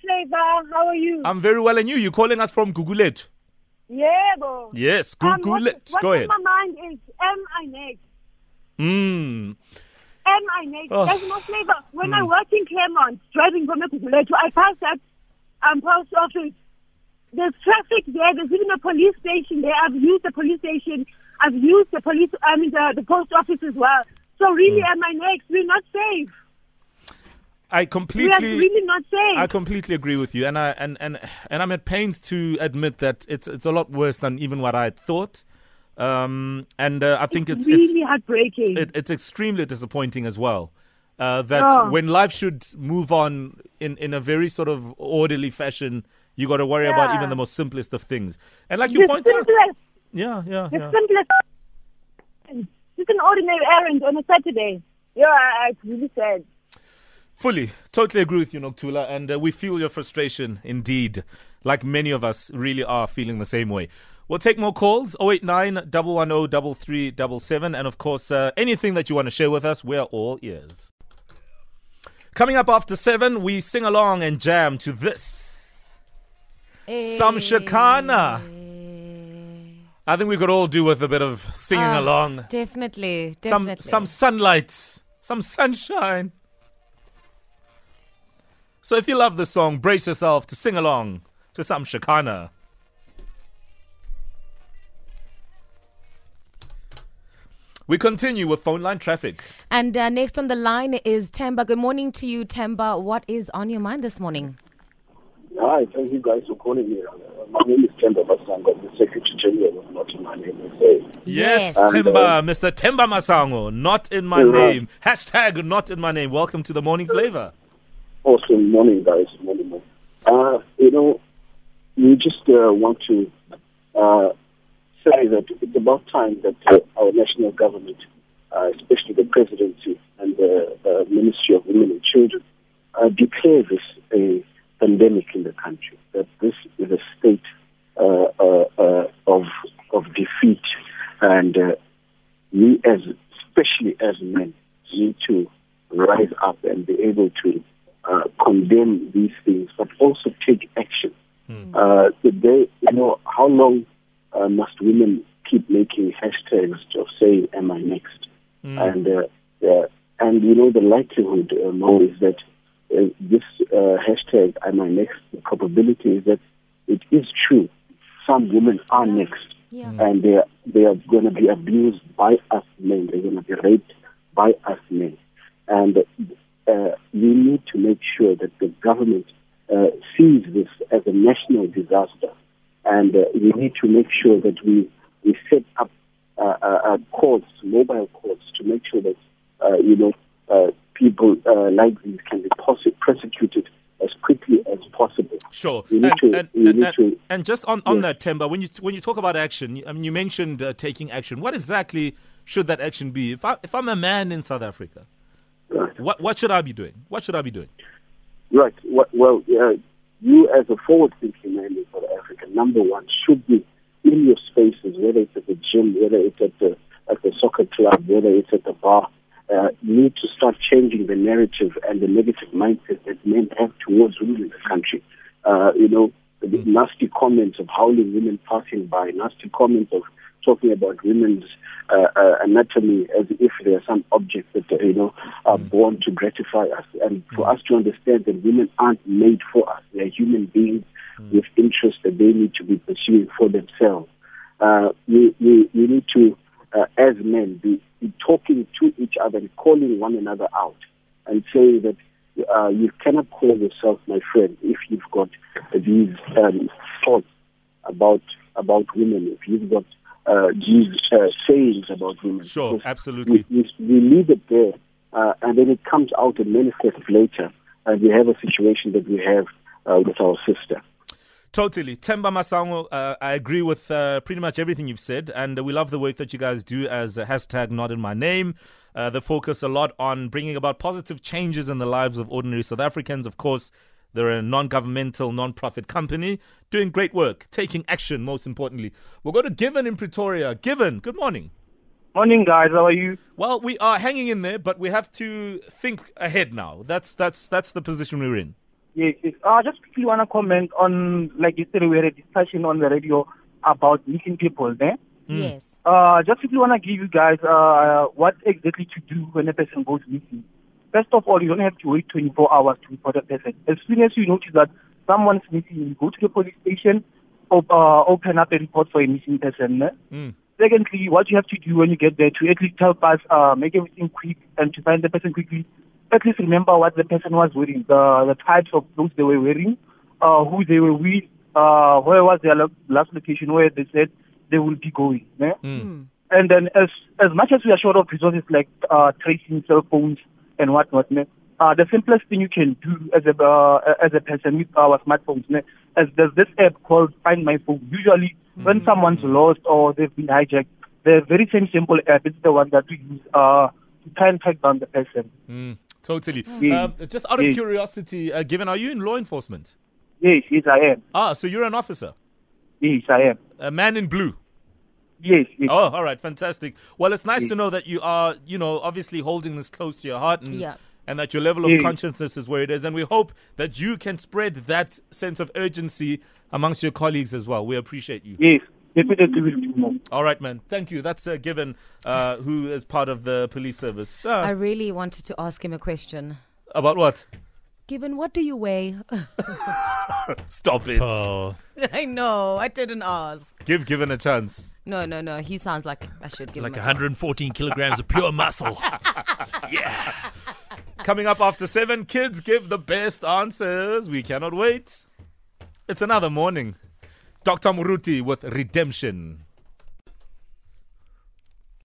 Flavor. How are you? I'm very well, and you? You're calling us from Gugulethu? Yebo. Yes, Um, what- Gugulethu. What's Go ahead. my mind is, am I next? Mm. Am I next? Oh. There's no flavor. When I work in Claremont, driving from Ekuguletu, I pass that um, post office. There's traffic there. There's even a police station there. I've used the police station. I've used the police, I mean, the, the post office as well. So really, Hmm. am I next? We're not safe. I We are completely. really not safe. I completely agree with you, and I and, and and I'm at pains to admit that it's it's a lot worse than even what I had thought. Um, and uh, I think it's it's really heartbreaking. it, it's extremely disappointing as well. Uh, that Oh. when life should move on in, in a very sort of orderly fashion, you got to worry about even the most simplest of things. And like you the pointed out, yeah, yeah, the yeah. simplest. Just an ordinary errand on a Saturday. Yeah, I, I, it's really sad. Fully, totally agree with you, Nokuthula, and uh, we feel your frustration indeed, like many of us really are feeling the same way. We'll take more calls 089 110 3377, and of course, uh, anything that you want to share with us, we're all ears. Coming up after seven, we sing along and jam to this. Some Shekhinah. I think we could all do with a bit of singing Ah, along. Definitely, Some definitely. some sunlight, some sunshine. So if you love this song, brace yourself to sing along to some Shekhinah. We continue with phone line traffic. And uh, next on the line is Temba. Good morning to you, Temba. What is on your mind this morning? Hi, thank you guys for calling me. Uh, My name is Temba Masango, the Secretary General of Not in My Name SA. Yes, Yes. And, Timba, uh, Mr. Temba Masango, not in my Yeah. name. Hashtag not in my name. Welcome to the morning flavor. Awesome morning, guys. Morning, morning. Uh, you know, we just uh, want to uh, say that it's about time that uh, our national government, uh, especially the presidency and the Ministry of Women and Children, uh, declare this a pandemic in the country. That this is a state uh, of of defeat, and we, as especially as men, need to rise up and be able to uh, condemn these things, but also take action. Uh, they, you know, how long uh, must women keep making hashtags of saying "Am I next?" And uh, uh, and you know the likelihood, uh, Mo, is that uh, this uh, hashtag "Am I next?" The probability is that it is true. Some women are next, Yeah. and they are, they are going to be abused by us men. They're going to be raped by us men, and uh, we need to make sure that the government uh, sees this as a national disaster, and uh, we need to make sure that we we set up uh, uh, uh, courts, mobile courts, to make sure that uh, you know uh, people uh, like these can be prosecuted as quickly as possible. Sure. And, to- and, and, to- and just on, on Yeah. that, Temba, when you when you talk about action, I mean, you mentioned uh, taking action. What exactly should that action be? If I if I'm a man in South Africa. What what should I be doing? What should I be doing? Right. Well, well uh, you as a forward-thinking man in South Africa, number one, should be in your spaces, whether it's at the gym, whether it's at the at the soccer club, whether it's at the bar. Uh, you need to start changing the narrative and the negative mindset that men have towards women in the country. Uh, you know, the nasty comments of howling women passing by, nasty comments of talking about women's uh, uh, anatomy as if they are some object that you know are born to gratify us, and for us to understand that women aren't made for us; they are human beings with interests that they need to be pursuing for themselves. Uh, we, we we need to, uh, as men, be, be talking to each other and calling one another out, and saying that uh, you cannot call yourself my friend if you've got these um, thoughts about about women, if you've got uh, these uh, sayings about women. Sure, Because absolutely. We, we, leave it there, uh, and then it comes out and manifests later, and we have a situation that we have uh, with our sister. Totally. Temba Masango, uh, I agree with uh, pretty much everything you've said, and we love the work that you guys do as a hashtag not in my name. Uh, the focus a lot on bringing about positive changes in the lives of ordinary South Africans. Of course, they're a non governmental, non profit company doing great work, taking action, most importantly. We'll go to Given in Pretoria. Given, good morning. Morning, guys. How are you? Well, we are hanging in there, but we have to think ahead now. That's that's that's the position we're in. Yes, yes. Uh, I just quickly want to comment on, like yesterday, we had a discussion on the radio about missing people. Eh? Yes. Uh, just quickly want to give you guys uh, what exactly to do when a person goes missing. First of all, you don't have to wait 24 hours to report a person. As soon as you notice that someone's missing, you go to the police station, op- uh, open up a report for a missing person. Mm. Secondly, what you have to do when you get there to at least help us uh, make everything quick and to find the person quickly, at least remember what the person was wearing, the, the types of clothes they were wearing, uh, who they were with, uh, where was their lo- last location where they said they will be going. eh? Mm. And then as as much as we are short of resources like uh, tracing cell phones and whatnot, ne, uh, the simplest thing you can do as a uh, as a person with our smartphones, ne, is there's this app called Find My Phone. Usually, when someone's lost or they've been hijacked, the very same simple app is the one that we use uh, to try and track down the person. Mm. Totally. Yeah. Um, just out of Yeah. curiosity, uh, given, are you in law enforcement? Yes, yes, I am. Ah, so you're an officer, Yes, I am. a man in blue. Yes, yes. Oh, all right, fantastic. Well, it's nice to know that you are, you know, obviously holding this close to your heart and Yeah. and that your level of Yeah. consciousness is where it is. And we hope that you can spread that sense of urgency amongst your colleagues as well. We appreciate you. Yes, definitely will do more. All right, man. Thank you. That's uh, Given, uh, who is part of the police service. Uh, I really wanted to ask him a question. about what? Given what do you weigh? Stop it. Oh, I know, I didn't ask. Give Given a chance. No, no, no. He sounds like I should give like him a 114 kilograms of pure muscle. Yeah. Coming up after seven, kids give the best answers. We cannot wait. It's another morning. Dr. Muruti with Redemption.